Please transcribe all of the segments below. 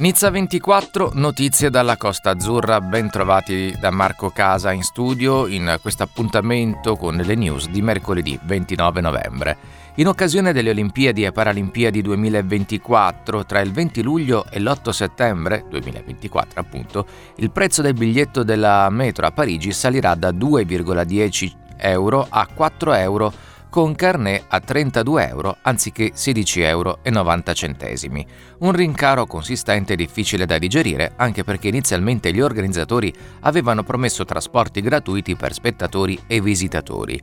Nizza 24, notizie dalla Costa Azzurra, ben trovati da Marco Casa in studio in questo appuntamento con le news di mercoledì 29 novembre. In occasione delle Olimpiadi e Paralimpiadi 2024, tra il 20 luglio e l'8 settembre 2024 appunto, il prezzo del biglietto della metro a Parigi salirà da 2,10 euro a 4 euro con carnet a 32 euro anziché 16,90 euro. Un rincaro consistente e difficile da digerire anche perché inizialmente gli organizzatori avevano promesso trasporti gratuiti per spettatori e visitatori.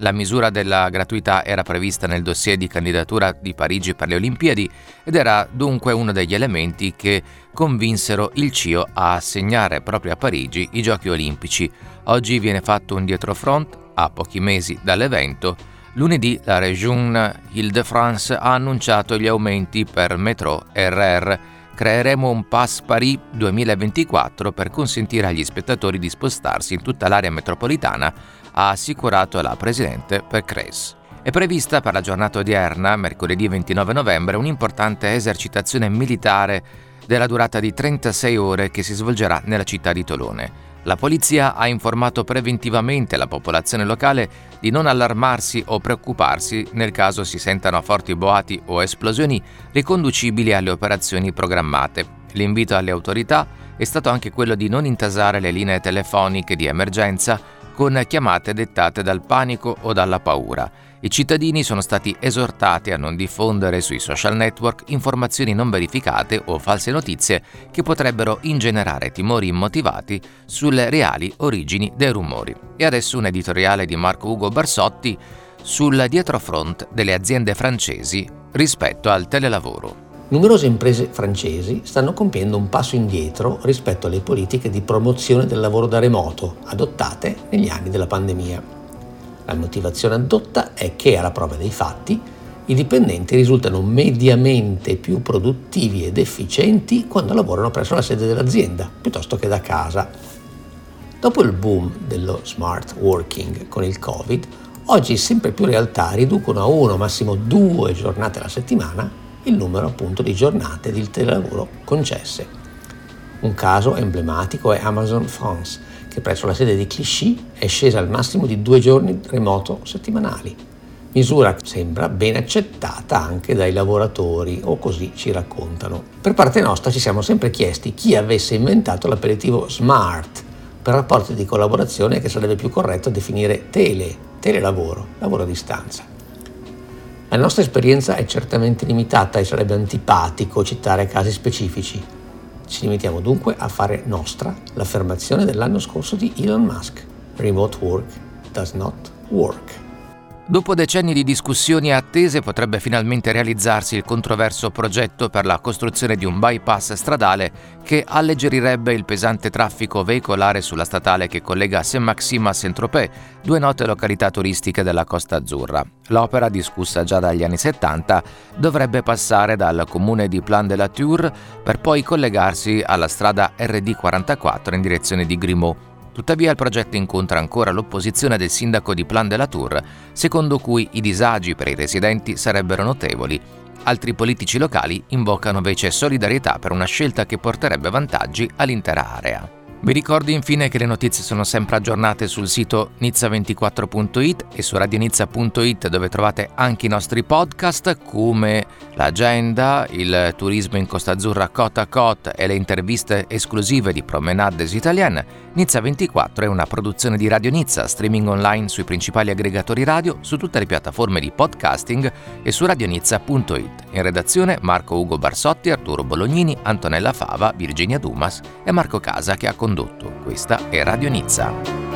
La misura della gratuità era prevista nel dossier di candidatura di Parigi per le Olimpiadi ed era dunque uno degli elementi che convinsero il CIO a assegnare proprio a Parigi i Giochi Olimpici. Oggi viene fatto un dietrofront, a pochi mesi dall'evento, Lunedì la Région Île-de-France ha annunciato gli aumenti per metro RR. Creeremo un Pass Paris 2024 per consentire agli spettatori di spostarsi in tutta l'area metropolitana, ha assicurato la presidente per Cres. È prevista per la giornata odierna, mercoledì 29 novembre, un'importante esercitazione militare della durata di 36 ore che si svolgerà nella città di Tolone. La polizia ha informato preventivamente la popolazione locale di non allarmarsi o preoccuparsi nel caso si sentano forti boati o esplosioni riconducibili alle operazioni programmate. L'invito alle autorità è stato anche quello di non intasare le linee telefoniche di emergenza con chiamate dettate dal panico o dalla paura i cittadini sono stati esortati a non diffondere sui social network informazioni non verificate o false notizie che potrebbero ingenerare timori immotivati sulle reali origini dei rumori. E adesso un editoriale di Marco Ugo Barsotti sul dietrofront delle aziende francesi rispetto al telelavoro. Numerose imprese francesi stanno compiendo un passo indietro rispetto alle politiche di promozione del lavoro da remoto adottate negli anni della pandemia. La motivazione addotta è che, alla prova dei fatti, i dipendenti risultano mediamente più produttivi ed efficienti quando lavorano presso la sede dell'azienda, piuttosto che da casa. Dopo il boom dello smart working con il Covid, oggi sempre più realtà riducono a uno, massimo due giornate alla settimana il numero appunto di giornate di telelavoro concesse. Un caso emblematico è Amazon France, che presso la sede di Clichy è scesa al massimo di due giorni remoto settimanali, misura sembra ben accettata anche dai lavoratori, o così ci raccontano. Per parte nostra ci siamo sempre chiesti chi avesse inventato l'appellativo smart per rapporti di collaborazione che sarebbe più corretto definire tele, telelavoro, lavoro a distanza. La nostra esperienza è certamente limitata e sarebbe antipatico citare casi specifici, ci limitiamo dunque a fare nostra l'affermazione dell'anno scorso di Elon Musk. Remote work does not work. Dopo decenni di discussioni e attese potrebbe finalmente realizzarsi il controverso progetto per la costruzione di un bypass stradale che alleggerirebbe il pesante traffico veicolare sulla statale che collega Saint-Maxime a Saint-Tropez, due note località turistiche della Costa Azzurra. L'opera, discussa già dagli anni 70, dovrebbe passare dal comune di Plan de la Tour per poi collegarsi alla strada RD44 in direzione di Grimaud Tuttavia il progetto incontra ancora l'opposizione del sindaco di Plan de la Tour, secondo cui i disagi per i residenti sarebbero notevoli. Altri politici locali invocano invece solidarietà per una scelta che porterebbe vantaggi all'intera area. Vi ricordo infine che le notizie sono sempre aggiornate sul sito nizza24.it e su radionizza.it dove trovate anche i nostri podcast come l'agenda, il turismo in Costa Azzurra Cota Cot e le interviste esclusive di Promenades Italienne. Nizza 24 è una produzione di Radio Nizza, streaming online sui principali aggregatori radio, su tutte le piattaforme di podcasting e su radionizza.it. In redazione Marco Ugo Barsotti, Arturo Bolognini, Antonella Fava, Virginia Dumas e Marco Casa che ha condotto. Questa è Radio Nizza.